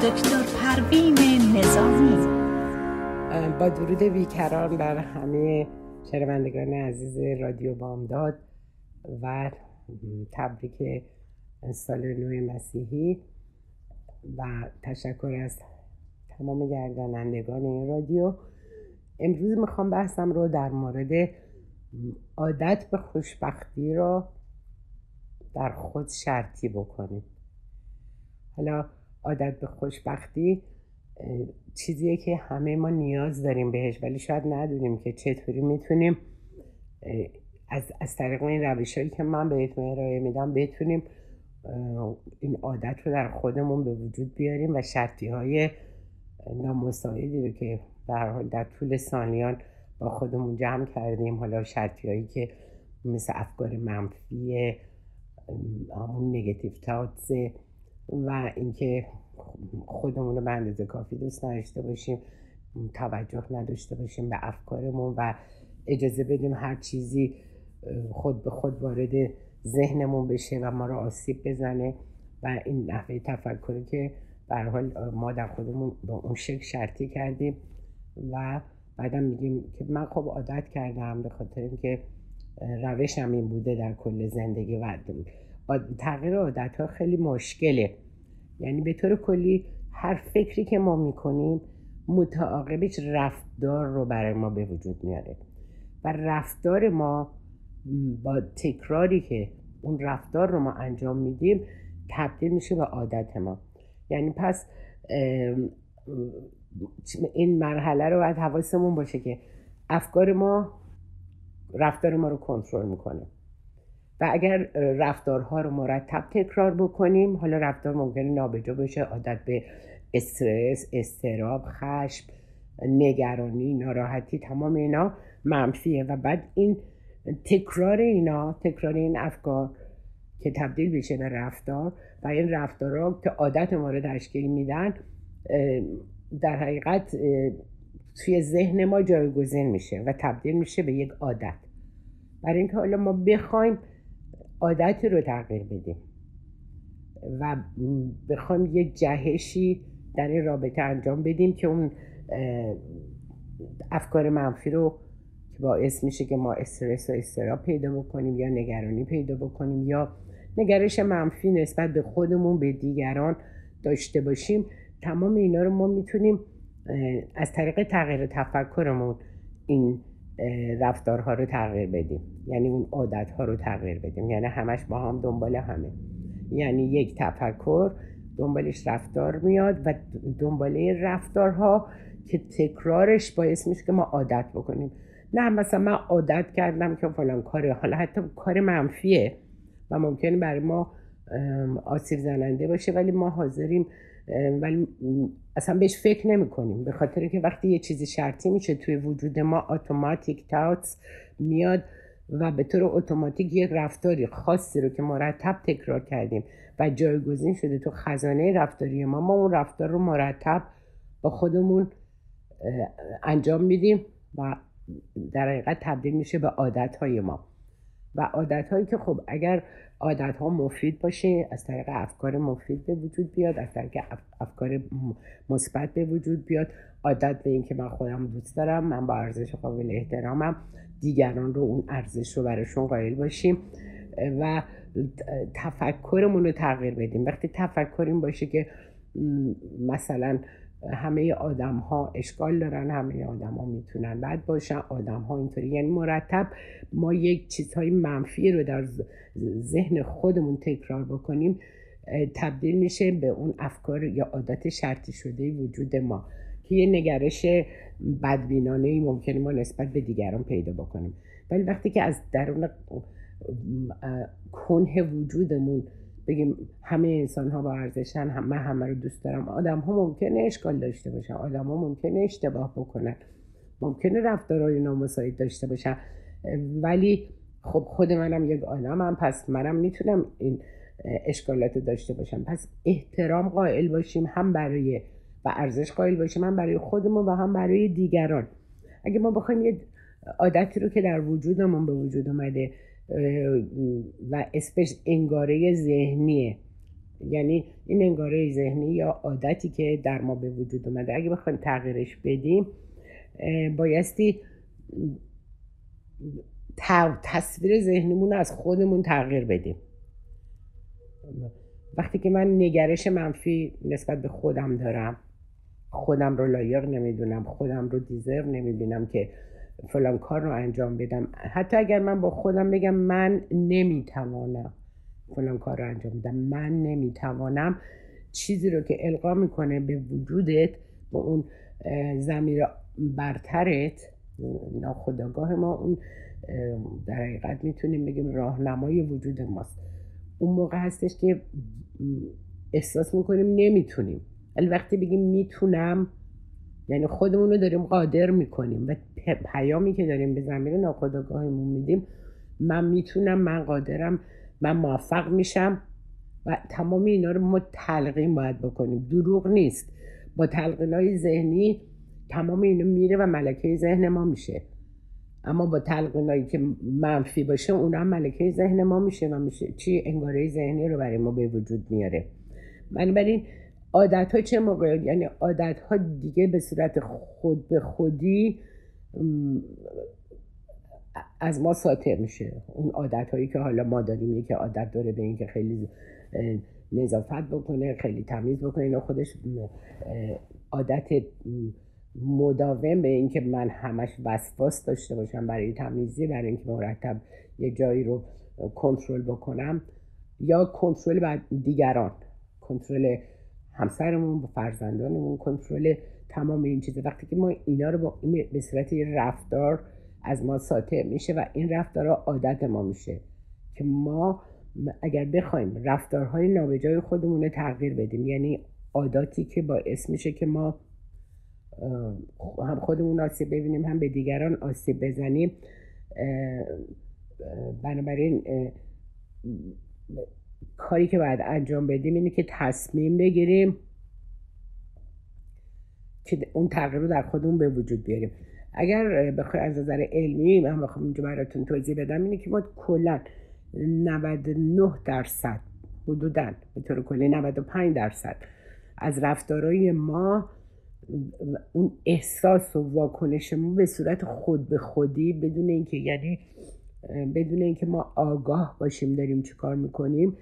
دکتر پروین نظامی. با درود بیکران بر همه شنوندگان عزیز رادیو بامداد و تبریک سال نو مسیحی و تشکر از تمام گردانندگان این رادیو. امروز می‌خوام بحثم رو در مورد عادت به خوشبختی رو در خود شرطی بکنیم. حالا عادت به خوشبختی چیزیه که همه ما نیاز داریم بهش ولی شاید ندونیم که چطوری می‌تونیم از, از طریق این روش هایی که من بهتون ارائه میدم بتونیم این عادت رو در خودمون به وجود بیاریم و شرطی های نامساعدی رو که در حال در طول سالیان با خودمون جمع کردیم حالا شرطی هایی که مثل افکار منفی همون نگتیو تاوتس و اینکه خودمون رو به اندازه کافی دوست نداشته باشیم توجه نداشته باشیم به افکارمون و اجازه بدیم هر چیزی خود به خود وارد ذهنمون بشه و ما رو آسیب بزنه و این نحوه تفکری که به حال ما در خودمون به اون شکل شرطی کردیم و بعدم میگیم که من خب عادت کردم به خاطر اینکه روشم این بوده در کل زندگی و تغییر عادت ها خیلی مشکله. یعنی به طور کلی هر فکری که ما می‌کنیم متعاقبش رفتار رو برای ما به وجود میاره و رفتار ما با تکراری که اون رفتار رو ما انجام میدیم تبدیل میشه به عادت ما. یعنی پس این مرحله رو باید حواسمون باشه که افکار ما رفتار ما رو کنترل می‌کنه. و اگر رفتارها رو مرتب تکرار بکنیم حالا رفتار ممکنه نابجا باشه عادت به استرس استراب خشم نگرانی ناراحتی تمام اینا منفیه. و بعد این تکرار اینا تکرار این افکار که تبدیل بشه به رفتار و این رفتارها که عادت ما رو تشکیل میدن در حقیقت توی ذهن ما جایگزین میشه و تبدیل میشه به یک عادت. برای اینکه حالا ما بخوایم عادتی رو تغییر بدیم و بخوایم یک جهشی در این رابطه انجام بدیم که اون افکار منفی رو که باعث میشه که ما استرس و استراب پیدا بکنیم یا نگرانی پیدا بکنیم یا نگرش منفی نسبت به خودمون به دیگران داشته باشیم تمام اینا رو ما می‌تونیم از طریق تغییر تفکرمون این رفتارها رو تغییر بدیم. یعنی اون عادتها رو تغییر بدیم. یعنی همش با هم دنبال همه. یعنی یک تفکر دنبالش رفتار میاد و دنباله رفتارها که تکرارش باعث میشه که ما عادت بکنیم. نه مثلا من عادت کردم که فلان کاره. حالا حتی کار منفیه و ممکنه برای ما آسیب زننده باشه ولی ما حاضریم ولی اصلا بهش فکر نمی کنیم. به خاطر که وقتی یه چیزی شرطی میشه توی وجود ما اتوماتیک تاوتس میاد و به طور اتوماتیک یک رفتاری خاصی رو که مرتب تکرار کردیم و جایگزین شده تو خزانه رفتاری ما ما اون رفتار رو مرتب با خودمون انجام میدیم و در حقیقت تبدیل میشه به عادت ما. و عادت هایی که خب اگر عادت ها مفید باشه از طریق افکار مفید به وجود بیاد از طریق افکار مثبت به وجود بیاد. عادت به اینکه من خودم دوست دارم من با ارزش قابل احترامم دیگران رو اون ارزش رو براشون قائل باشیم و تفکرمون رو تغییر بدیم. وقتی تفکریم باشه که مثلا همه آدم ها اشکال دارن همه آدم ها می‌تونن بد باشن. آدم ها اینطوری یعنی مرتب ما یک چیزهای منفی رو در ذهن خودمون تکرار بکنیم تبدیل میشه به اون افکار یا عادت شرطی شده وجود ما که یه نگرش بدبینانه ای ممکنه ما نسبت به دیگران پیدا بکنیم. ولی وقتی که از درون کنه وجودمون بگیم همه انسان ها با ارزشن هم من همه رو دوست دارم. آدم ها ممکنه اشکال داشته باشن. آدم ها ممکنه اشتباه بکنن. ممکنه رفتارهای نامساعد داشته باشن. ولی خب خود منم یک آدمم پس منم می‌تونم این اشکالات داشته باشم. پس احترام قائل باشیم هم برای و ارزش قائل باشیم هم برای خودمون و هم برای دیگران. اگه ما بخوایم یه عادتی رو که در وجودمون به وجود اومده و اسمش انگاره ذهنیه. یعنی این انگاره ذهنی یا عادتی که در ما به وجود اومده اگه بخوایم تغییرش بدیم بایستی تصویر ذهنیمون از خودمون تغییر بدیم. وقتی که من نگرش منفی نسبت به خودم دارم خودم رو لایق نمی‌دونم خودم رو دیزر نمی‌بینم که فلان کار رو انجام بدم. حتی اگر من با خودم بگم من نمی‌توانم فلان کار رو انجام بدم. من نمی‌توانم. چیزی رو که القا می‌کنه به وجودت با اون زمیر برترت ناخداگاه ما اون در حقیقت می‌تونیم بگیم راهنمای وجود ماست. اون موقع هستش که احساس می‌کنیم نمی‌تونیم. ولی وقتی بگیم می‌تونم یعنی خودمون رو داریم قادر می‌کنیم و پیامی که داریم به زمین ناخداگاهمون میدیم من می‌تونم من قادرم من موفق میشم و تمام اینا رو ما تلقین باید بکنیم. دروغ نیست. با تلقین های ذهنی تمام اینا میره و ملکه ذهن ما میشه. اما با تلقینایی که منفی باشه اونا هم ملکه ذهن ما میشه و میشه. چی؟ انگاره ذهنی رو برای ما به وجود میاره. بنابراین عادت ها چه موقع یعنی عادت ها دیگه به صورت خود به خودی از ما ساطع میشه. اون عادت هایی که حالا ما داریم یکی عادت داره به اینکه خیلی نظافت بکنه خیلی تمیز بکنه اینا خودش عادت مداوم به اینکه من همش وسواس داشته باشم برای تمیزی برای اینکه مرتب یه جایی رو کنترل بکنم. یا کنترل دیگران. کنترل همسرمون فرزندانمون کنترل تمام این چیزا. وقتی که ما اینا رو با به صورت رفتار از ما ساطع میشه و این رفتار عادت ما میشه که ما اگر بخوایم رفتارهای نابجای خودمون رو تغییر بدیم یعنی عاداتی که باعث میشه که ما هم خودمون آسیب ببینیم هم به دیگران آسیب بزنیم بنابراین کاری که باید انجام بدیم اینه که تصمیم بگیریم که اون تغییر رو در خودمون به وجود بیاریم. اگر بخوای از نظر علمی من بخوام اینجا براتون توضیح بدم اینه که ما کلا 99 درصد حدودا به طور کلی 95 درصد از رفتارهای ما اون احساس و واکنش ما به صورت خود به خودی بدون اینکه یعنی بدون اینکه ما آگاه باشیم داریم چی کار می‌کنیم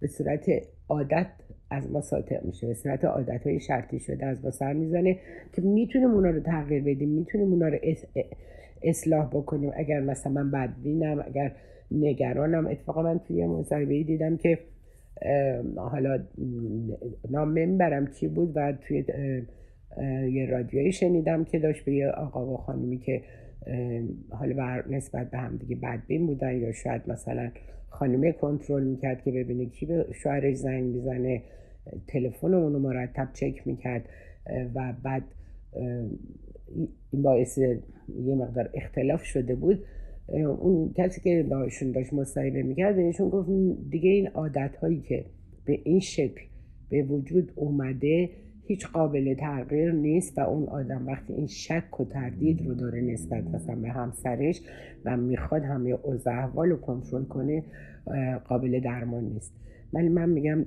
به صورت عادت از ما ساطع میشه به صورت عادت های شرطی شده از ما سر می‌زنه که می‌تونیم اونا رو تغییر بدیم می‌تونیم اونا رو اصلاح بکنیم. اگر مثلا من بدبینم اگر نگرانم. اتفاقا من توی مصاحبه دیدم که حالا نام منبرم چی بود و توی یه رادیویی شنیدم که داشت به یه آقا و خانمی که حالا نسبت به هم دیگه بدبین بودن یا شاید مثلا خانمه کنترل می‌کرد که ببینه کی به شوهرش زنگ می‌زنه تلفن اونو مرتب چک می‌کرد و بعد این باعث یه مقدار اختلاف شده بود. اون کسی که باشون داشت مصاحبه می‌کرد بهشون گفت دیگه این عادت هایی که به این شکل به وجود اومده هیچ قابل تغییر نیست و اون آدم وقتی این شک و تردید رو داره نسبت مثلا به همسرش و می‌خواد همه اوضاع احوال رو کنترل کنه قابل درمان نیست. ولی من میگم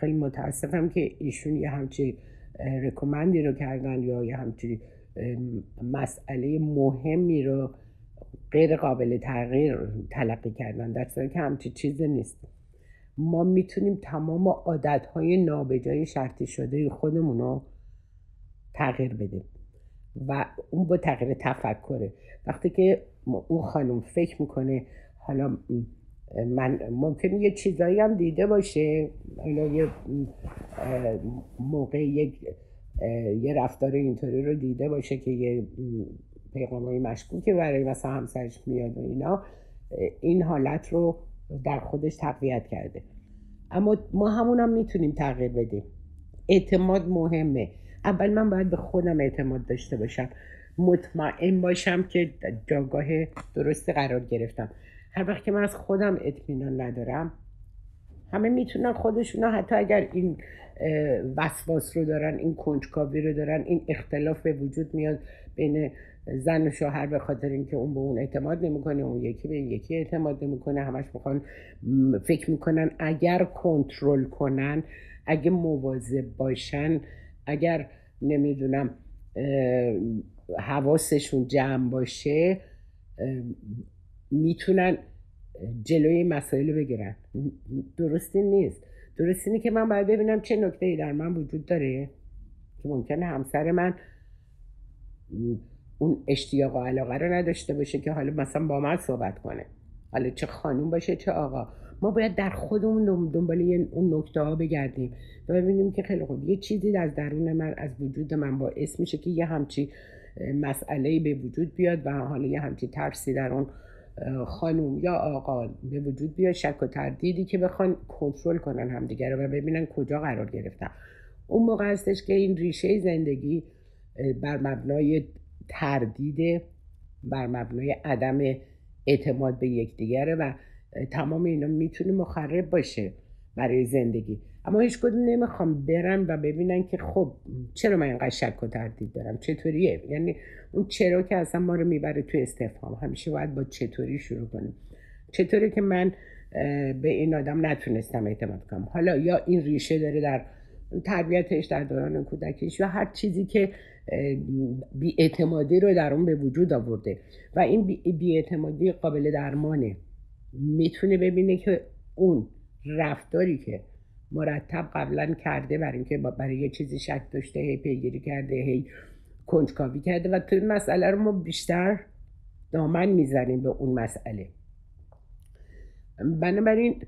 خیلی متاسفم که ایشون یه همچی رکومندی رو کردن یا یه همچی مسئله مهمی رو غیر قابل تغییر تلقی کردن. در که همچی چیزی نیست. ما می‌تونیم تمام عادتهای نابجای شرطی شده خودمون رو تغییر بدیم. و اون با تغییر تفکره. وقتی که اون خانم فکر می‌کنه حالا من ممکن یه چیزایی هم دیده باشه. حالا یه موقع یک یه رفتار اینطوری رو دیده باشه که یه پیغام های مشکوکه برای مثلا همسرش میاد و اینا این حالت رو در خودش تقویت کرده. اما ما همون هم می‌تونیم تغییر بدیم. اعتماد مهمه. اول من باید به خودم اعتماد داشته باشم. مطمئن باشم که جاگاه درست قرار گرفتم. هر وقت که من از خودم اطمینان ندارم همه می‌تونن خودشون حتی اگر این وسواس رو دارن این کنجکاوی رو دارن این اختلاف به وجود میاد بین زن و شوهر به خاطر اینکه اون به اون اعتماد نمی‌کنه اون یکی به یکی اعتماد نمی‌کنه. همش می‌خوان فکر می‌کنن اگر کنترل کنن اگه مواظب باشن اگر نمی‌دونم حواسشون جمع باشه می‌تونن جلوی این مسائل بگیرن. درستی نیست. درست اینه که من باید ببینم چه نکته ای در من وجود داره که ممکنه همسر من اون اشتیاق و علاقه رو نداشته باشه که حالا مثلا با من صحبت کنه. حالا چه خانوم باشه چه آقا. ما باید در خودمون دنبال اون نکته ها بگردیم و ببینیم که خیلی خوب. یه چیزی از درون من از وجود من باعث میشه که یه همچی مسئله به وجود بیاد و حالا یه همچی ترسی در اون خانوم یا آقا به وجود بیاد شک و تردیدی که بخوان کنترل کنن همدیگه رو و ببینن کجا قرار گرفتن. اون موقع هستش که این ریشه زندگی بر مبنای تردید بر مبنای عدم اعتماد به یکدیگره و تمام اینا می‌تونه مخرب باشه برای زندگی. اما هیچ کدوم نمی‌خوام برن و ببینن که خب چرا من اینقدر شک و تردید دارم؟ چطوریه؟ یعنی اون چرا که اصلا ما رو می‌بره تو استفهام. همیشه باید با چطوری شروع کنیم. چطوری که من به این آدم نتونستم اعتماد کنم. حالا یا این ریشه داره در تربیتش در دوران کودکیش یا هر چیزی که بیاعتمادی رو در اون به وجود آورده و این بیاعتمادی قابل درمانه. می‌تونه ببینه که اون رفتاری که مرتب قبلا کرده برای اینکه برای یه چیزی شک داشته هی پیگیری کرده هی کنجکاوی کرده و تو این مسئله رو ما بیشتر دامن می‌زنیم به اون مسئله. بنابراین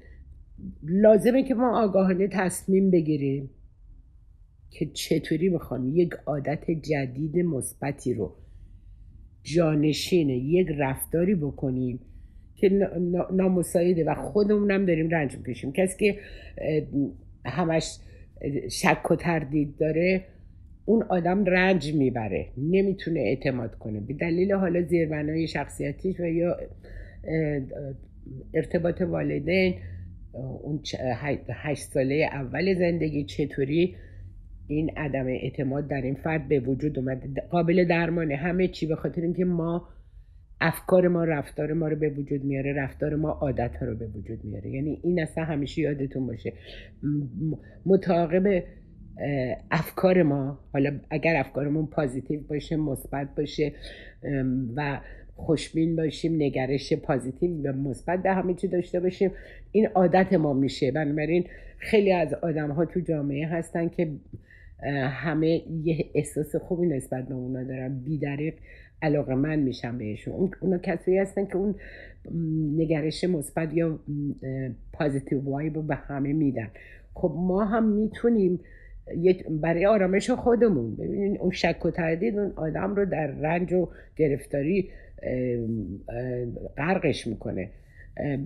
لازمه که ما آگاهانه تصمیم بگیریم. که چطوری می‌خوام یک عادت جدید مثبتی رو جانشین یک رفتاری بکنیم که نامساعده و خودمونم داریم رنج می‌کشیم. کسی که همش شک و تردید داره اون آدم رنج می‌بره نمی‌تونه اعتماد کنه. به دلیل حالا زیربنای شخصیتیش و یا ارتباط والدین اون هشت ساله اول زندگی چطوری این عدم اعتماد در این فرد به وجود اومده. قابل درمانه. همه چی به خاطر اینکه ما افکار ما رفتار ما رو به وجود میاره رفتار ما عادت ها رو به وجود میاره. یعنی این اصلا همیشه یادتون باشه. متعاقب افکار ما حالا اگر افکارمون پازیتیو باشه مثبت باشه و خوشبین باشیم نگرش پازیتیو و مثبت به همه چی داشته باشیم این عادت ما میشه. بنابراین خیلی از آدم ها تو جامعه هستن که همه یه احساس خوبی نسبت به اونا دارن بیدریق علاقه من میشم بهشون. اونا کسایی هستن که اون نگرش مثبت یا پازیتیو وایب رو به همه میدن. خب ما هم می‌تونیم برای آرامش خودمون. ببینین اون شک و تردید اون آدم رو در رنج و گرفتاری غرقش می‌کنه.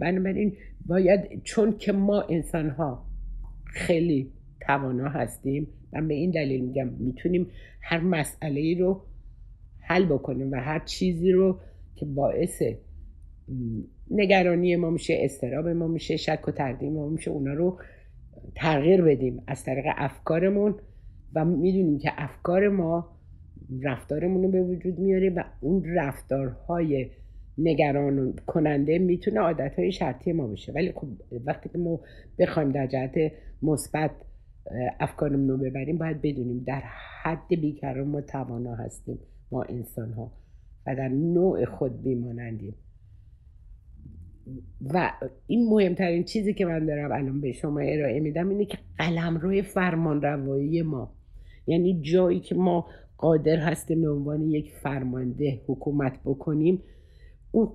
بنابراین باید چون که ما انسان ها خیلی توانا هستیم. من به این دلیل میگم می‌تونیم هر مسئله ای رو حل بکنیم و هر چیزی رو که باعث نگرانی ما میشه استراب ما میشه شک و تردید ما میشه اونا رو تغییر بدیم از طریق افکارمون. و می‌دونیم که افکار ما رفتارمون رو به وجود میاره و اون رفتارهای نگران کننده می‌تونه عادتهای شرطی ما باشه. ولی خب وقتی که ما بخوایم در جهت مثبت افکارمون رو ببریم باید بدونیم در حد بیکران ما توانا هستیم ما انسان ها و در نوع خود بیمانندیم. و این مهمترین چیزی که من دارم الان به شما ارائه میدم اینه که قلم روی فرمان روایی ما. یعنی جایی که ما قادر هستیم به عنوان یک فرمانده حکومت بکنیم اون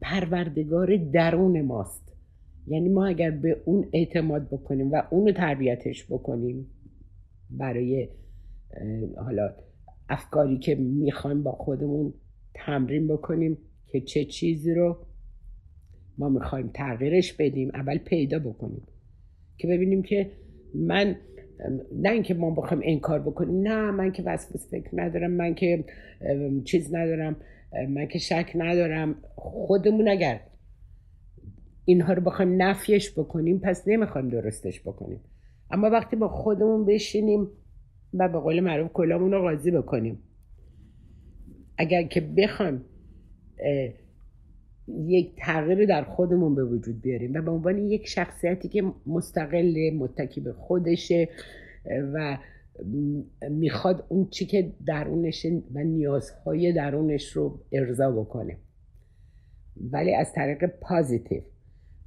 پروردگار درون ماست. یعنی ما اگر به اون اعتماد بکنیم و اونو تربیتش بکنیم برای حالا افکاری که می‌خوایم با خودمون تمرین بکنیم که چه چیزی رو ما می‌خوایم تغییرش بدیم اول پیدا بکنیم. که ببینیم که من نه اینکه ما بخوایم انکار بکنیم نه من که وسوسه فکر ندارم من که چیز ندارم من که شک ندارم. خودمون اگر اینها رو بخوایم نفیش بکنیم پس نمی‌خوایم درستش بکنیم. اما وقتی با خودمون بشینیم و به قول معروف کلامون رو قاضی بکنیم. اگر که بخوایم یک تغییر در خودمون به وجود بیاریم و به عنوان یک شخصیتی که مستقل متکی به خودشه و می‌خواد اون چی که درونش و نیازهای درونش رو ارضا بکنه. ولی از طریق پازیتیو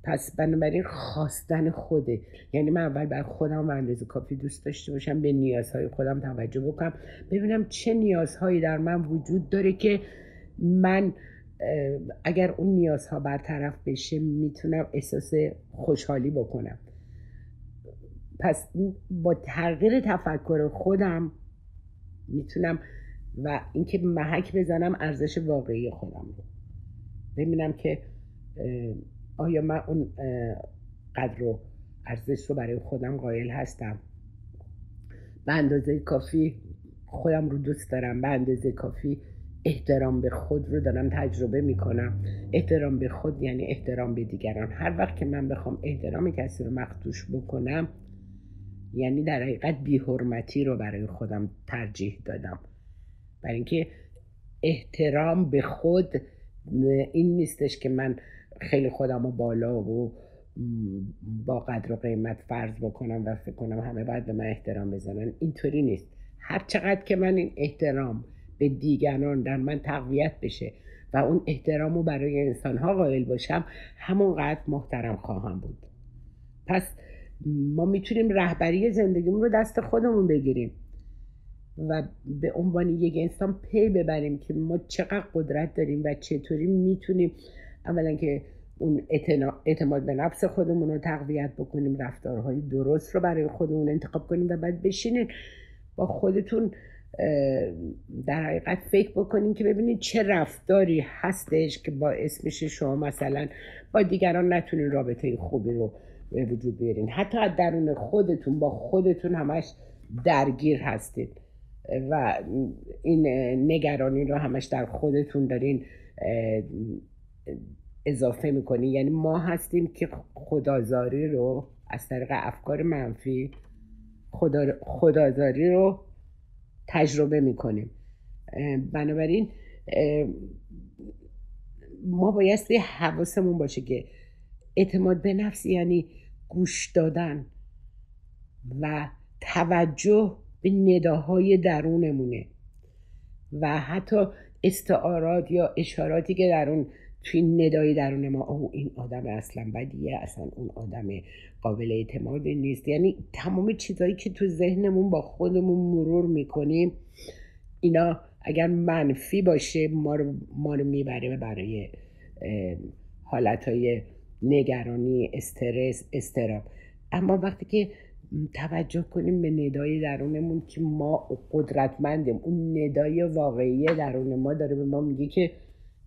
پس بنابراین خواستن خوده. یعنی من اول بر خودم و اندازه کافی دوست داشته باشم به نیازهای خودم توجه بکنم. ببینم چه نیازهایی در من وجود داره که من اگر اون نیازها برطرف بشه می‌تونم احساس خوشحالی بکنم. پس با تغییر تفکر خودم می‌تونم و اینکه محک بزنم ارزش واقعی خودم رو. ببینم که آیا من اون قدر و ارزش رو برای خودم قائل هستم؟ به اندازه کافی خودم رو دوست دارم. به اندازه کافی احترام به خود رو دارم تجربه می‌کنم. احترام به خود یعنی احترام به دیگران. هر وقت که من بخوام احترام کسی رو مختوش بکنم یعنی در حقیقت بیحرمتی رو برای خودم ترجیح دادم. برای اینکه احترام به خود این نیستش که من خیلی خودم رو بالا و با قدر و قیمت فرض بکنم و فکر کنم همه باید به من احترام بزنن اینطوری نیست. هر چقدر که من این احترام به دیگران در من تقویت بشه و اون احترام رو برای انسان ها قائل باشم همونقدر محترم خواهم بود. پس ما می‌تونیم رهبری زندگیمون رو دست خودمون بگیریم و به عنوان یک انسان پی ببریم که ما چقدر قدرت داریم و چطوری می‌تونیم اولا که اون اعتماد به نفس خودمون رو تقویت بکنیم رفتارهای درست رو برای خودمون انتخاب کنیم و بعد بشینین با خودتون در حقیقت فکر بکنین که ببینید چه رفتاری هستش که باعث میشه شما مثلا با دیگران نتونین رابطه خوبی رو به وجود بیارین. حتی از درون خودتون با خودتون همش درگیر هستید و این نگرانی رو همش در خودتون دارین اضافه می‌کنین یعنی ما هستیم که خدازاری رو از طریق افکار منفی خدا خدازاری رو تجربه می‌کنیم. بنابراین ما بایستی حواسمون باشه که اعتماد به نفس یعنی گوش دادن و توجه به نداهای درونمونه و حتی استعارات یا اشاراتی که در اون توی ندای درون ما او این آدم اصلا بدیه اصلا اون آدم قابل اعتماد نیست. یعنی تمام چیزهایی که تو ذهنمون با خودمون مرور می‌کنیم اینا اگر منفی باشه ما رو, ما رو می‌بره برای حالتهای نگرانی استرس استراب. اما وقتی که توجه کنیم به ندای درونمون که ما قدرتمندیم اون ندای واقعی درون ما داره به ما میگه که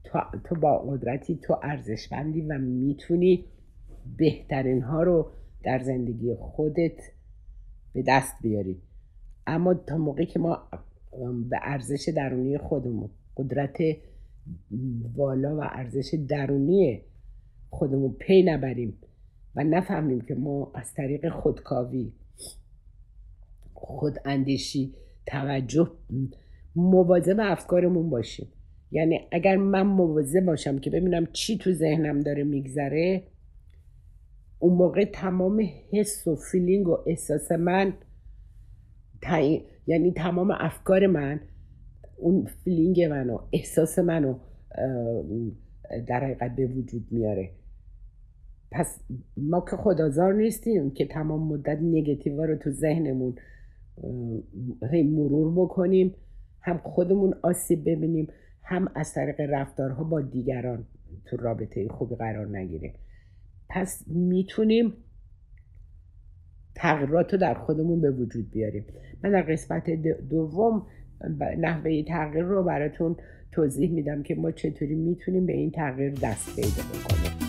تو, تو با قدرتی تو ارزشمندی و می‌تونی بهترین ها رو در زندگی خودت به دست بیاری. اما تا موقعی که ما به ارزش درونی خودمون قدرت والا و ارزش درونی خودمون پی نبریم و نفهمیم که ما از طریق خودکاوی خود اندیشی توجه مواظب افکارمون باشیم. یعنی اگر من مواظب باشم که ببینم چی تو ذهنم داره میگذره اون موقع تمام حس و feeling و احساس من یعنی تمام افکار من اون feeling منو احساس منو در حقیقت به وجود میاره. پس ما که خودآزار نیستیم که تمام مدت نگتیوا رو تو ذهنمون هی مرور بکنیم هم خودمون آسیب ببینیم. هم از طریق رفتارها با دیگران تو رابطه خوبی قرار نگیریم. پس می‌تونیم تغییرات رو در خودمون به وجود بیاریم. من در قسمت دوم نحوه تغییر رو براتون توضیح میدم که ما چطوری می‌تونیم به این تغییر دست پیدا بکنیم.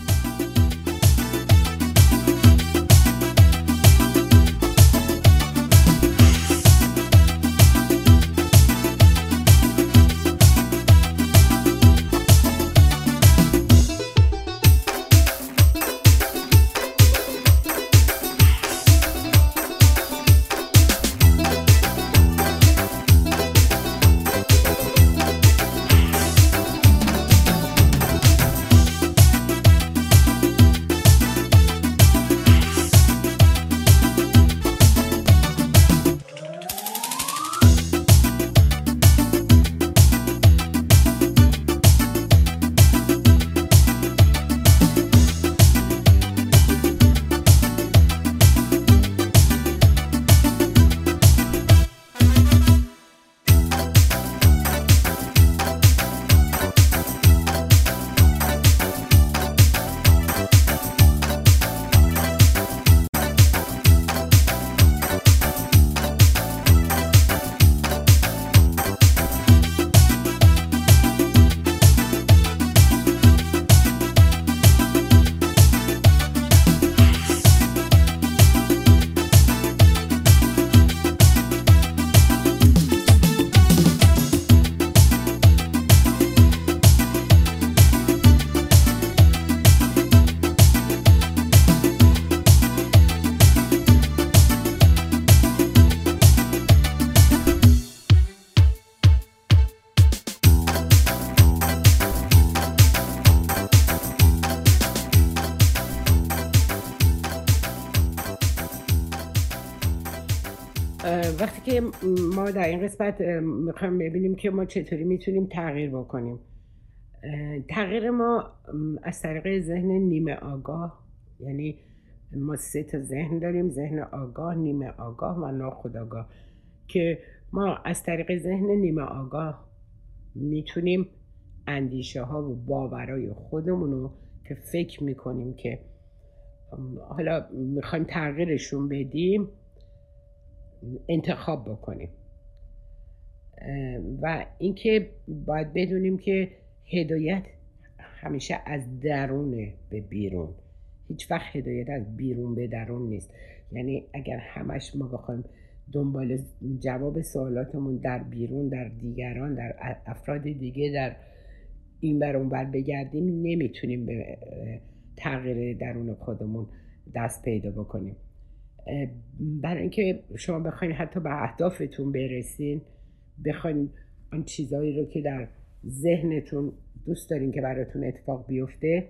ما در این قسمت می‌خوایم ببینیم که ما چطوری می‌تونیم تغییر بکنیم. تغییر ما از طریق ذهن نیمه آگاه یعنی ما سه تا ذهن داریم ذهن آگاه نیمه آگاه و ناخودآگاه که ما از طریق ذهن نیمه آگاه می‌تونیم اندیشه ها و باورای خودمون رو که فکر می‌کنیم که حالا می‌خوایم تغییرشون بدیم انتخاب بکنیم. و اینکه باید بدونیم که هدایت همیشه از درونه به بیرون. هیچ وقت هدایت از بیرون به درون نیست. یعنی اگر همش ما بخوایم دنبال جواب سوالاتمون در بیرون در دیگران در افراد دیگه در این بر اون بر بگردیم نمی‌تونیم به تغییر درون خودمون دست پیدا بکنیم. برای اینکه شما بخواین حتی به اهدافتون برسین بخواین آن چیزهایی رو که در ذهنتون دوست دارین که براتون اتفاق بیفته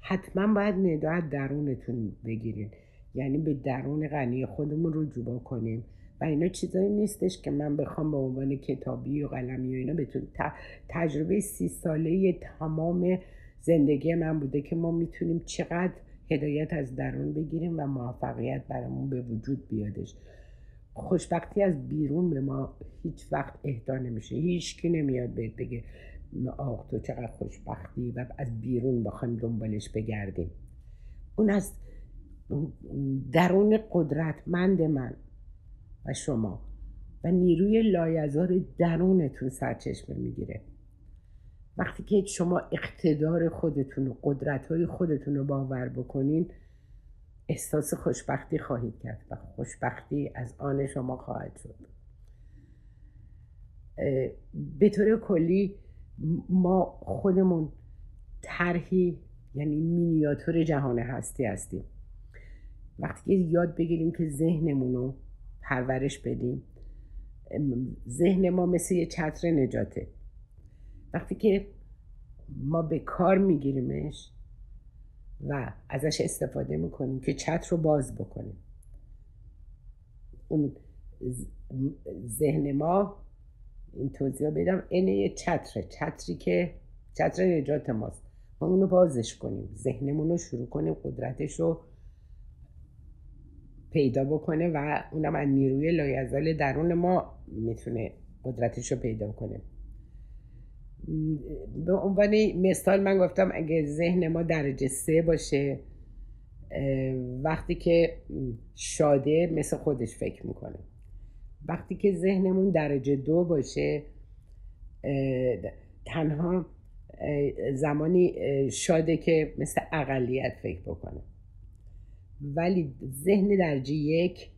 حتما باید نداعت درونتون بگیرین. یعنی به درون غنی خودمون رو جوبا کنیم و اینا چیزایی نیستش که من بخوام به عنوان کتابی و قلمی و اینا بتون تجربه سی ساله تمام زندگی من بوده که ما می‌تونیم چقدر هدایت از درون بگیریم و موفقیت برامون به وجود بیادش. خوشبختی از بیرون به ما هیچ وقت اهدا نمیشه. هیچ کی نمیاد بهت بگه آخ تو چقدر خوشبختی و از بیرون بخوایم دنبالش بگردیم. اون از درون قدرتمند من و شما و نیروی لایزار درونتون سرچشمه می‌گیره. وقتی که شما اقتدار خودتون و قدرت های خودتون رو باور بکنین احساس خوشبختی خواهید کرد و خوشبختی از آن شما خواهد شد. به طور کلی ما خودمون طرحی یعنی مینیاتور جهان هستی هستیم. وقتی که یاد بگیریم که ذهنمون رو پرورش بدیم ذهن ما مثل یه چتر نجاته. وقتی که ما به کار میگیریمش و ازش استفاده می‌کنیم که چتر رو باز بکنیم. اون ذهن ما این توضیح بدم این یه چتره چتری که چتر نجات ماست. ما اونو بازش کنیم ذهنمون رو شروع کنیم قدرتش رو پیدا بکنه و اونم از نیروی لایزال درون ما می‌تونه قدرتش رو پیدا کنه. به عنوان مثال من گفتم اگه ذهن ما درجه سه باشه وقتی که شاده مثل خودش فکر می‌کنه. وقتی که ذهنمون درجه دو باشه تنها زمانی شاده که مثل اقلیت فکر بکنه. ولی ذهن درجه یک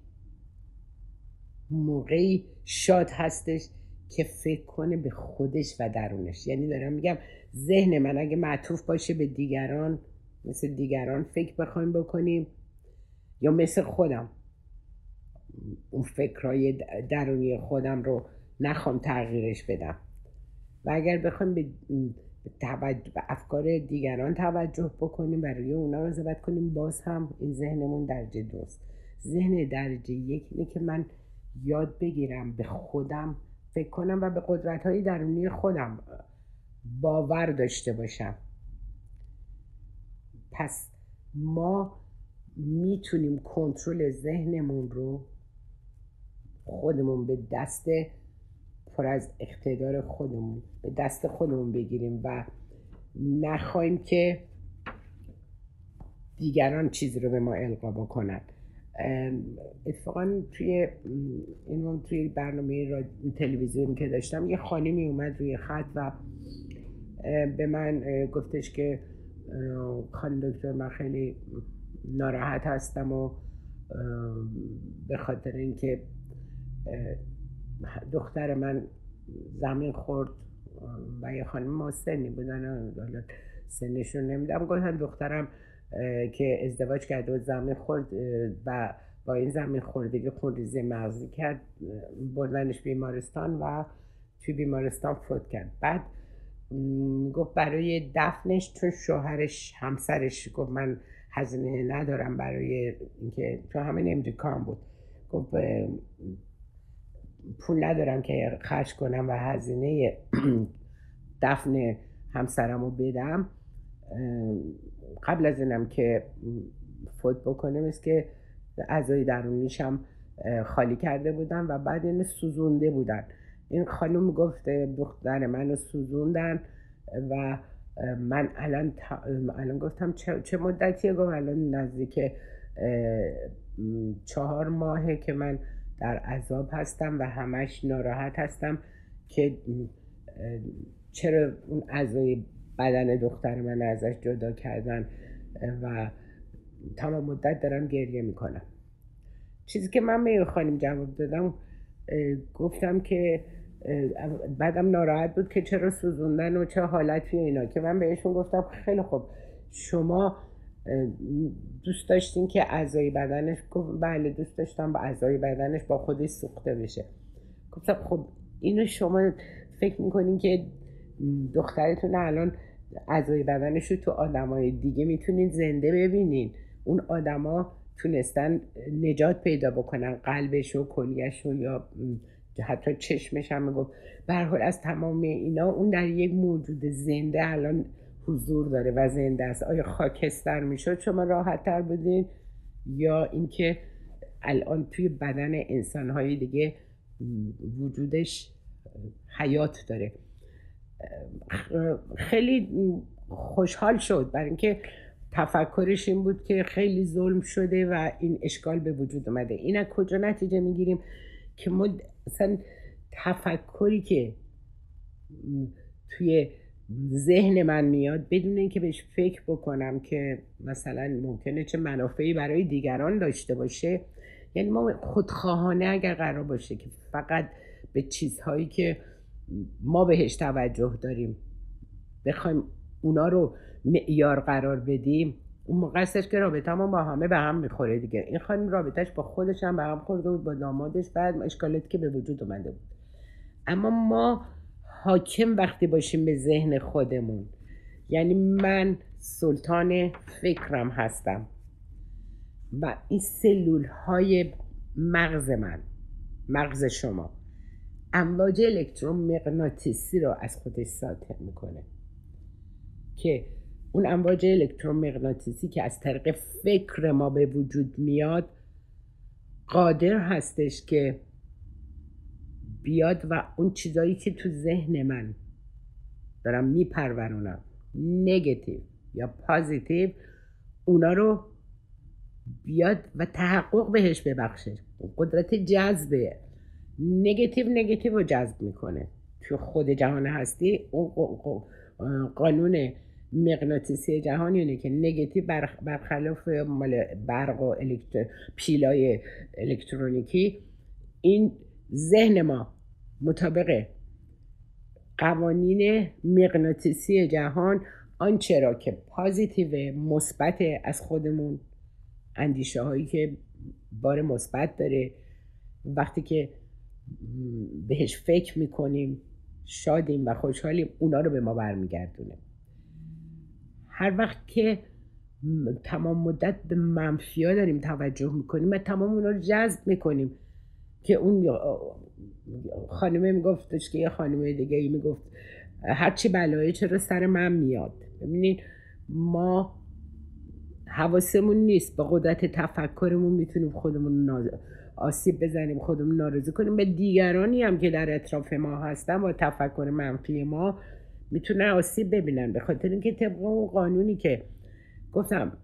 موقعی شاد هستش که فکر کنه به خودش و درونش. یعنی دارم میگم ذهن من اگه معطوف باشه به دیگران مثل دیگران فکر بخوایم بکنیم یا مثل خودم. اون فکرهای درونی خودم رو نخوام تغییرش بدم. و اگر بخوایم به, به افکار دیگران توجه بکنیم و روی اونا قضاوت کنیم باز هم این ذهنمون درجه دوست. ذهن درجه یک اینه که من یاد بگیرم به خودم فکر کنم و به قدرت های درونی خودم باور داشته باشم. پس ما می‌تونیم کنترل ذهنمون رو خودمون به دست پر از اقتدار خودمون به دست خودمون بگیریم و نخواهیم که دیگران چیزی رو به ما القا بکنن. اتفاقا توی این توی برنامه تلویزیون که داشتم یه خانمی اومد روی خط و به من گفتش که خانم دکتر من خیلی ناراحت هستم و به خاطر اینکه دختر من زمین خورد و یه خانم ما سنی بودن سنشون نمیدم گفتن دخترم که ازدواج کرد و زمین خورد و با این زمین خوردگی خونریزی مغزی کرد بردنش بیمارستان و توی بیمارستان فوت کرد. بعد گفت برای دفنش چون شوهرش همسرش گفت من هزینه ندارم برای اینکه تو همین امریکا هم بود. گفت پول ندارم که خرج کنم و هزینه دفن همسرم رو بدم قبل از اینم که فوت بکنه مثل که اعضای درونیشم خالی کرده بودن و بعد اینو سوزونده بودن. این خانم گفته دختر منو سوزوندن و من الان, الان گفتم چه, مدتیه گفت الان نزدیک چهار ماهه که من در عذاب هستم و همش ناراحت هستم که چرا اون اعضای بدن دختر من ازش جدا کردن و تمام مدت دارم گریه می‌کنم. چیزی که من به خانم جواب دادم گفتم که بعدم ناراحت بود که چرا سوزوندن و چه حالتی اینا. که من بهشون گفتم خیلی خوب. شما دوست داشتین که اعضای بدنش گفت بله دوست داشتم با اعضای بدنش با خودش سوخته بشه. گفتم خب اینو شما فکر می‌کنین که دخترتون الان اعضای بدنش رو تو آدمای دیگه می‌تونین زنده ببینین. اون آدما تونستن نجات پیدا بکنن قلبش و کلیش و یا حتی چشمش هم می‌گفت. برحال از تمام اینا اون در یک موجود زنده الان حضور داره و زنده است. آیا خاکستر می‌شد؟ شما راحت تر بودین؟ یا اینکه الان توی بدن انسان های دیگه وجودش حیات داره. خیلی خوشحال شد. برای اینکه تفکرش این بود که خیلی ظلم شده و این اشکال به وجود اومده. این از کجا نتیجه می‌گیریم؟ که ما اصلا تفکری که توی ذهن من میاد بدون اینکه بهش فکر بکنم که مثلا ممکنه چه منافعی برای دیگران داشته باشه. یعنی ما خودخواهانه اگر قرار باشه که فقط به چیزهایی که ما بهش توجه داریم. بخوایم اونا رو معیار قرار بدیم. اون موقع که رابطه با همه به هم می‌خوره دیگه. این خانم رابطهش با خودش هم به هم خورده بود با دامادش. بعد اشکالاتی که به وجود اومده بود. اما ما حاکم وقتی باشیم به ذهن خودمون. یعنی من سلطان فکرم هستم. و این سلول های مغز من مغز شما. امواج الکترومغناطیسی رو از خودش ساطع می‌کنه. که اون امواج الکترومغناطیسی که از طریق فکر ما به وجود میاد قادر هستش که بیاد و اون چیزایی که تو ذهن من دارم میپرورونم نگتیو یا پازیتیو اونا رو بیاد و تحقق بهش ببخشه. قدرت جذبه. نگتیو نگتیو رو جذب می‌کنه. تو خود جهان هستی اون قانون مغناطیسی جهان اینه که نگتیو برخلاف مال برق و پیلای الکترونیکی این ذهن ما مطابق قوانین مغناطیسی جهان آنچه را که پازیتیو مثبت از خودمون اندیشه هایی که بار مثبت داره وقتی که بهش فکر می‌کنیم شادیم و خوشحالیم اونا رو به ما برمیگردونه. هر وقت که تمام مدت به منفی ها داریم توجه می‌کنیم و تمام اونا رو جذب می‌کنیم که اون خانمه میگفتش که یه خانمه دیگه ای می‌گفت هرچی بلایی چرا سر من میاد؟ ببینید ما حواسمون نیست با قدرت تفکرمون می‌تونیم خودمون آسیب بزنیم خودمون ناراضی کنیم. به دیگرانی هم که در اطراف ما هستن با تفکر منفی ما می‌تونن آسیب ببینن. به خاطر اینکه طبق اون قانونی که گفتم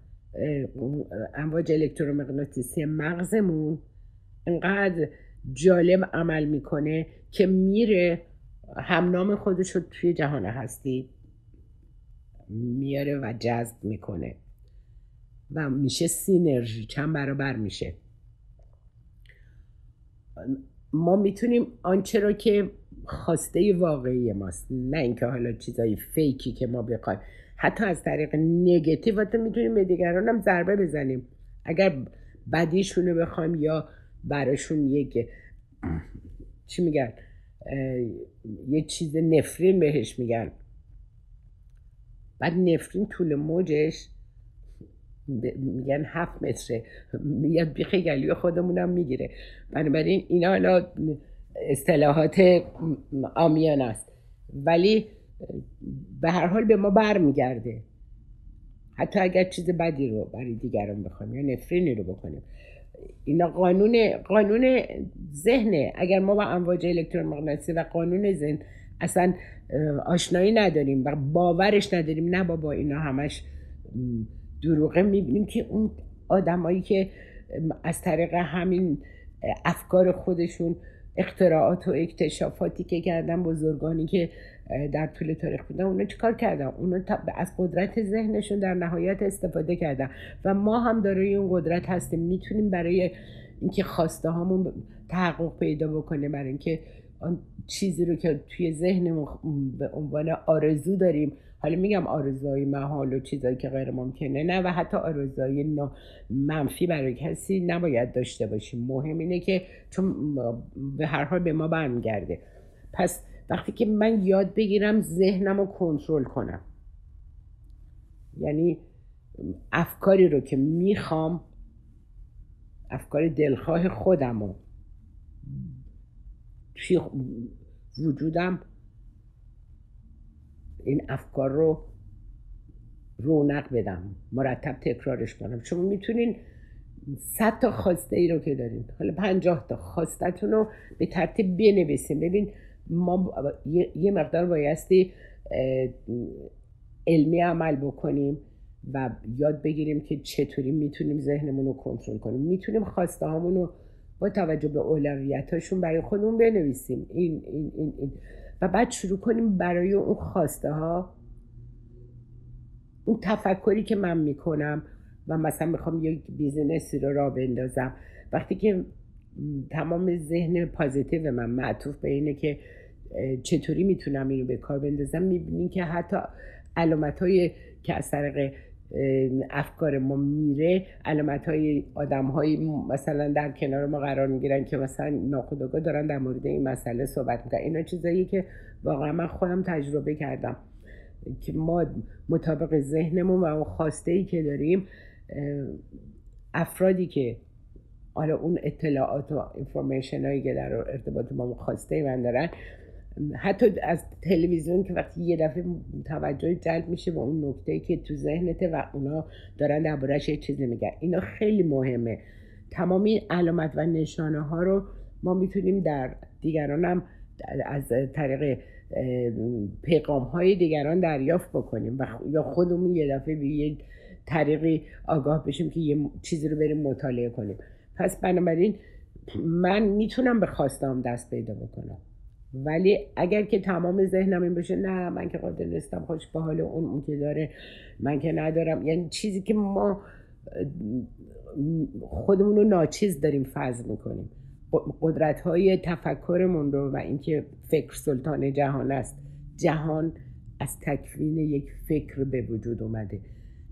امواج الکترومغناطیسی مغزمون انقدر جالب عمل می‌کنه که میره همنام خودش رو توی جهان هستی میاره و جذب می‌کنه. و میشه سینرژی چند برابر میشه. ما می‌تونیم آنچه رو که خواسته واقعی ماست نه اینکه حالا چیزای فیکی که ما بخوایم. حتی از طریق نگتیو می‌تونیم به دیگران هم ضربه بزنیم. اگر بدیشون رو بخوایم یا براشون یک چی میگن یه چیز نفرین بهش میگن. بعد نفرین طول موجش میگن هفت متره. میاد بیخ گلی خودمونم می‌گیره. بنابراین اینا حالا اصطلاحات آمیان است. ولی به هر حال به ما برمیگرده. حتی اگر چیز بدی رو برای دیگران بخوایم یا نفرینی رو بکنیم. اینا قانون قانون ذهنه. اگر ما با امواج الکترومغناطیسی و قانون ذهن اصلا آشنایی نداریم و باورش نداریم نه بابا اینا همش دروغه می‌بینیم که اون آدمایی که از طریق همین افکار خودشون اختراعات و اکتشافاتی که کردن بزرگانی که در طول تاریخ بودن اونا چیکار کردن؟ اونا از قدرت ذهنشون در نهایت استفاده کردن. و ما هم دارای اون قدرت هستیم. می‌تونیم برای اینکه خواسته هامون تحقق پیدا بکنه برای اینکه آن چیزی رو که توی ذهنمون به عنوان آرزو داریم. حالا میگم آرزوهای محال و چیزایی که غیر ممکنه. نه و حتی آرزوهای منفی برای کسی نباید داشته باشیم. مهم اینه که چون به هر حال به ما برمیگرده. پس وقتی که من یاد بگیرم ذهنم رو کنترل کنم. یعنی افکاری رو که می‌خوام افکار دلخواه خودم رو توی وجودم این افکار رو رونق بدم مرتب تکرارش کنم. شما می‌تونین صد تا خواسته ای رو که دارین حالا پنجاه تا خواستتون رو به ترتیب بنویسیم ببین ما یه مقدار بایستی علمی عمل بکنیم و یاد بگیریم که چطوری می‌تونیم ذهنمون رو کنترل کنیم. می‌تونیم خواسته رو با توجه به اولویتاشون برای خودمون بنویسیم این, این, این, این. و بعد شروع کنیم برای اون خواسته ها اون تفکری که من می‌کنم و مثلا می‌خوام یک business ی رو راه بندازم وقتی که تمام ذهن positive من معطوف به اینه که چطوری می‌تونم اینو به کار بندازم می‌بینیم که حتی علامت های که از طریق افکار ما میره علامت های آدم های مثلا در کنار ما قرار می‌گیرن که مثلا ناخودآگاه دارن در مورد این مسئله صحبت می‌کنن. اینا چیزایی که واقعا من خودم تجربه کردم که ما مطابق ذهنمون و اون خواسته ای که داریم افرادی که حالا اون اطلاعات و اینفورمیشن هایی که در ارتباط با خواسته من دارن حتی از تلویزیون که وقتی یه دفعه توجه جلب میشه با اون نکته که تو ذهنته و اونا دارن دربارهش یه چیزی میگن. اینا خیلی مهمه. تمام این علامت و نشانه ها رو ما می‌تونیم در دیگران هم از طریق پیغام های دیگران دریافت بکنیم و یا خودمون یه دفعه به یه طریقی آگاه بشیم که یه چیزی رو بریم مطالعه کنیم. پس بنابراین من می‌تونم به خواستم دست پیدا بکنم. ولی اگر که تمام ذهنم این باشه نه من که قادر نیستم. خوش به حال اون اون که داره من که ندارم. یعنی چیزی که ما خودمون رو ناچیز داریم فض می‌کنیم. قدرت های تفکرمون رو و اینکه فکر سلطان جهان است. جهان از تکوین یک فکر به وجود اومده.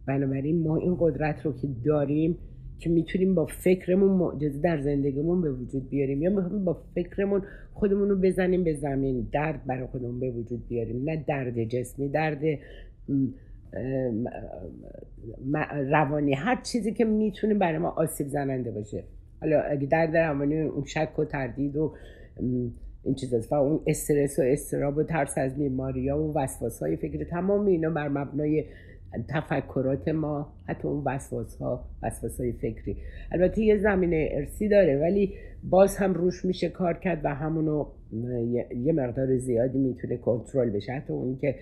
بنابراین ما این قدرت رو که داریم که می‌تونیم با فکرمون معجزه در زندگیمون به وجود بیاریم یا می‌خوایم با فکرمون خودمون رو بزنیم به زمین درد برای خودمون به وجود بیاریم. نه درد جسمی درد روانی هر چیزی که می‌تونه برای ما آسیب زننده باشه. حالا اگه درد روانی اون شک و تردید و این چیز و اون استرس و استراب و ترس از بیماری و وسواس های فکر تمام اینا بر مبنای تفکرات ما حتی اون وسواس ها وسواس های فکری. البته یه زمینه ارسی داره ولی باز هم روش میشه کار کرد و همونو یه مقدار زیادی می‌تونه کنترل بشه حتی اون که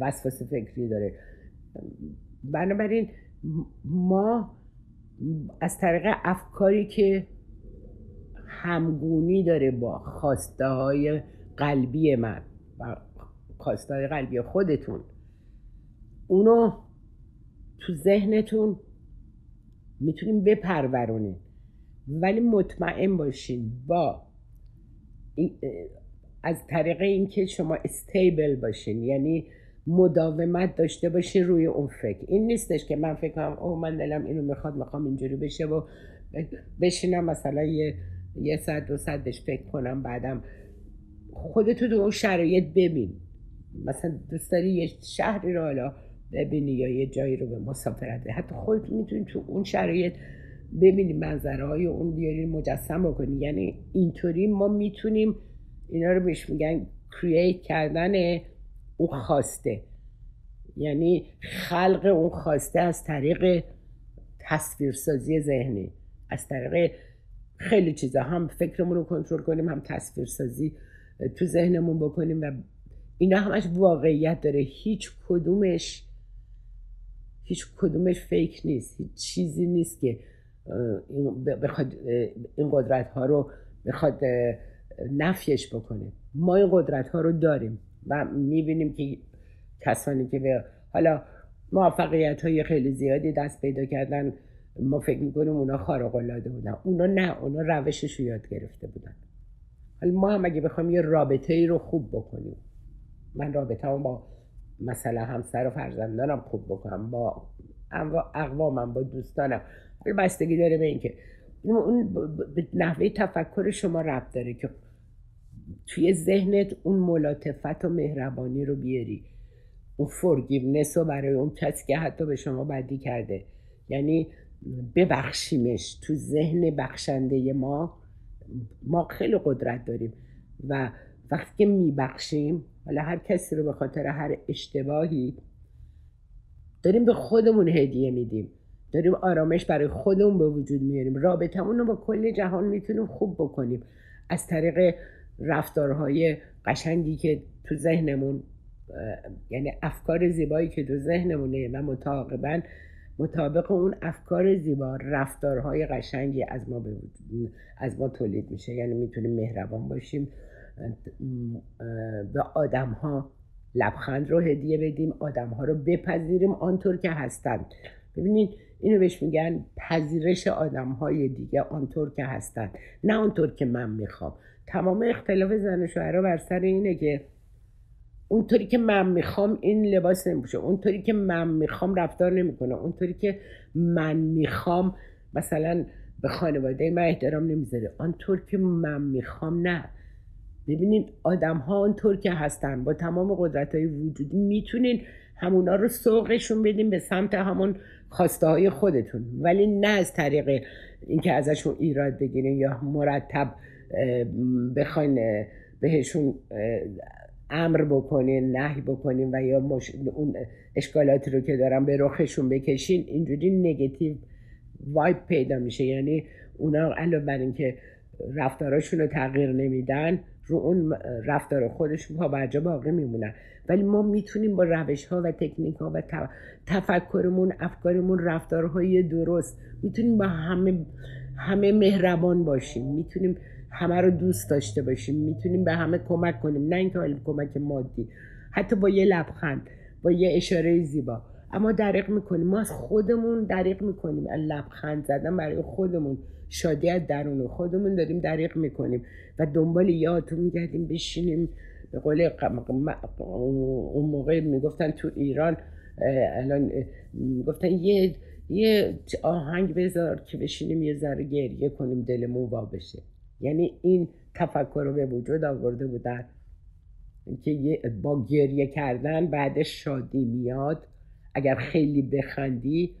وسواس فکری داره. بنابراین ما از طریق افکاری که همگونی داره با خواسته های قلبی من و خواسته های قلبی خودتون اونو تو ذهنتون می‌تونیم بپرورونین. ولی مطمئن باشین با از طریق اینکه شما استیبل باشین یعنی مداومت داشته باشین روی اون فکر. این نیستش که من فکر کنم او من دلم اینو می‌خواد می‌خوام اینجوری بشه و بشینم مثلا یه یه ساعت دو ساعت بهش فکر کنم بعدم خودتو تو اون شرایط ببین. مثلا دوست داری یه شهری رو حالا ببینی یا یه جایی رو به مسافرت حتی خودتون می‌تونید تو اون شرایط ببینی منظره های اون بیارین مجسم بکنی. یعنی اینطوری ما می‌تونیم اینا رو بهش میگن کرییت کردن اون خواسته. یعنی خلق اون خواسته از طریق تصویرسازی ذهنی. از طریق خیلی چیزا. هم فکرمون رو کنترل کنیم هم تصویرسازی تو ذهنمون بکنیم و اینا همش واقعیت داره. هیچ کدومش هیچ کدومش فیک نیست هیچ چیزی نیست که بخواد این قدرت ها رو بخواد نفیش بکنه. ما این قدرت ها رو داریم و می‌بینیم که کسانی که به حالا موفقیت های خیلی زیادی دست پیدا کردن ما فکر می‌کنیم اونا خارق العاده بودن. اونا نه اونا روشش رو یاد گرفته بودن. حالا ما هم اگه بخوایم یه رابطه ای رو خوب بکنیم. من رابطه با مثلا همسر و فرزندانم خوب بکنم با اقوامم با دوستانم. بستگی داره به اینکه اون به نحوه تفکر شما ربط داره که توی ذهنت اون ملاتفت و مهربانی رو بیاری. اون فرگیونس رو برای اون کسی که حتی به شما بدی کرده. یعنی ببخشیمش. تو ذهن بخشنده ما ما خیلی قدرت داریم. و وقتی که میبخشیم حالا هر کسی رو به خاطر هر اشتباهی داریم به خودمون هدیه میدیم. داریم آرامش برای خودمون به وجود میاریم. رابطمون رو با کل جهان می‌تونیم خوب بکنیم. از طریق رفتارهای قشنگی که تو ذهنمون یعنی افکار زیبایی که تو ذهنمونه و متعاقبا مطابق اون افکار زیبا رفتارهای قشنگی از ما به از ما تولید میشه. یعنی می‌تونیم مهربان باشیم. به آدم ها لبخند رو هدیه بدیم آدم ها رو بپذیریم آنطور که هستند. ببینید اینو بهش میگن پذیرش آدم های دیگه آنطور که هستند. نه آنطور که من می‌خوام. تمام اختلاف زن و شوهرها بر سر اینه که اونطوری که من می‌خوام این لباس نمیپوشه. اونطوری که من می‌خوام رفتار نمی‌کنه. اونطوری که من می‌خوام مثلا به خانواده من احترام نمی‌ذاره. آنطور که من می‌خوام نه. ببینید آدم ها آنطور که هستن با تمام قدرت های وجودی می‌تونین همونا رو سوقشون بدین به سمت همون خواسته های خودتون. ولی نه از طریق اینکه ازشون ایراد بگیرین یا مرتب بخواین بهشون امر بکنین نهی بکنین و یا اون اشکالاتی رو که دارن به رخشون بکشین اینجوری نگتیو وایب پیدا میشه. یعنی اونا علاوه بر اینکه رفتاراشون رو تغییر نمیدن رو اون رفتار خودشون ها برجا باقی میمونن. ولی ما می‌تونیم با روش ها و تکنیک ها و تفکرمون افکارمون رفتارهای درست می‌تونیم با همه همه مهربان باشیم. می‌تونیم همه رو دوست داشته باشیم. می‌تونیم به همه کمک کنیم. نه اینکه کمک مادی. حتی با یه لبخند با یه اشاره زیبا. اما دریق می‌کنیم. ما از خودمون دریق می‌کنیم. لبخند زدن برای خودمون. شادی از درون خودمون داریم دریق می‌کنیم. و دنبال یادتون میگردیم بشینیم. به قول اون موقع می‌گفتن تو ایران الان می‌گفتن یه یه آهنگ بذار که بشینیم یه ذره گریه کنیم دلمون وا بشه. یعنی این تفکر رو به وجود آورده بودن که با گریه کردن بعدش شادی میاد. اگر خیلی بخندی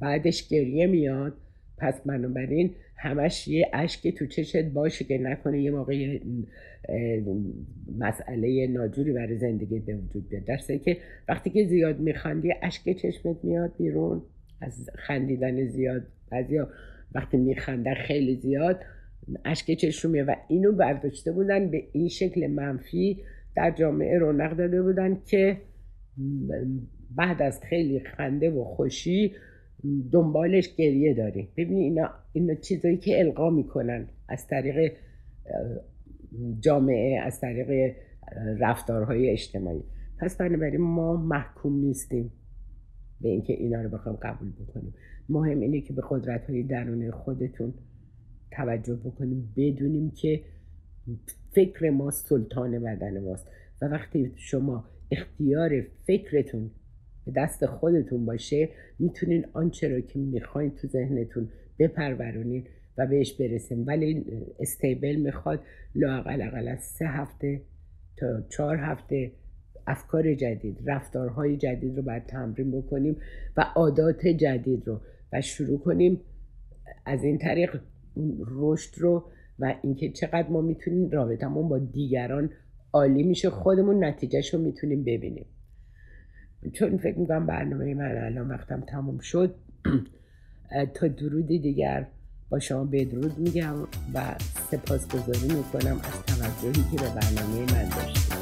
بعدش گریه میاد. پس بنابراین همش یه اشک تو چشت باشه که نکنه یه موقع مسئله ناجوری برای زندگی به وجود بیاد. درسته که وقتی که زیاد میخندی اشک چشمت میاد بیرون. از خندیدن زیاد بعضیا وقتی میخندن خیلی زیاد اشک چشم میاد و اینو برداشته بودن به این شکل منفی در جامعه رونق داده بودن که بعد از خیلی خنده و خوشی دنبالش گریه داری ببینی اینا, اینا چیزایی که القا می‌کنن. از طریق جامعه از طریق رفتارهای اجتماعی. پس بنابراین ما محکوم نیستیم به اینکه اینا رو بخوام قبول بکنیم. مهم اینه که به قدرت های درون خودتون توجه بکنیم بدونیم که فکر ما سلطان بدن ماست. و وقتی شما اختیار فکرتون به دست خودتون باشه می‌تونین آنچه را که می‌خواین تو ذهنتون بپرورونین و بهش برسیم ولی استیبل می‌خواد لاقل اقل از سه هفته تا چهار هفته افکار جدید رفتارهای جدید رو باید تمرین بکنیم و عادات جدید رو و شروع کنیم از این طریق رشد رو و اینکه چقدر ما می‌تونیم رابطمون با دیگران عالی میشه خودمون نتیجهش رو می‌تونیم ببینیم. چون فکر می‌کنم برنامه من الان وقتم تموم شد تا درودی دیگر با شما بدرود میگم و سپاسگزاری می‌کنم از توجهی که به برنامه من داشتید.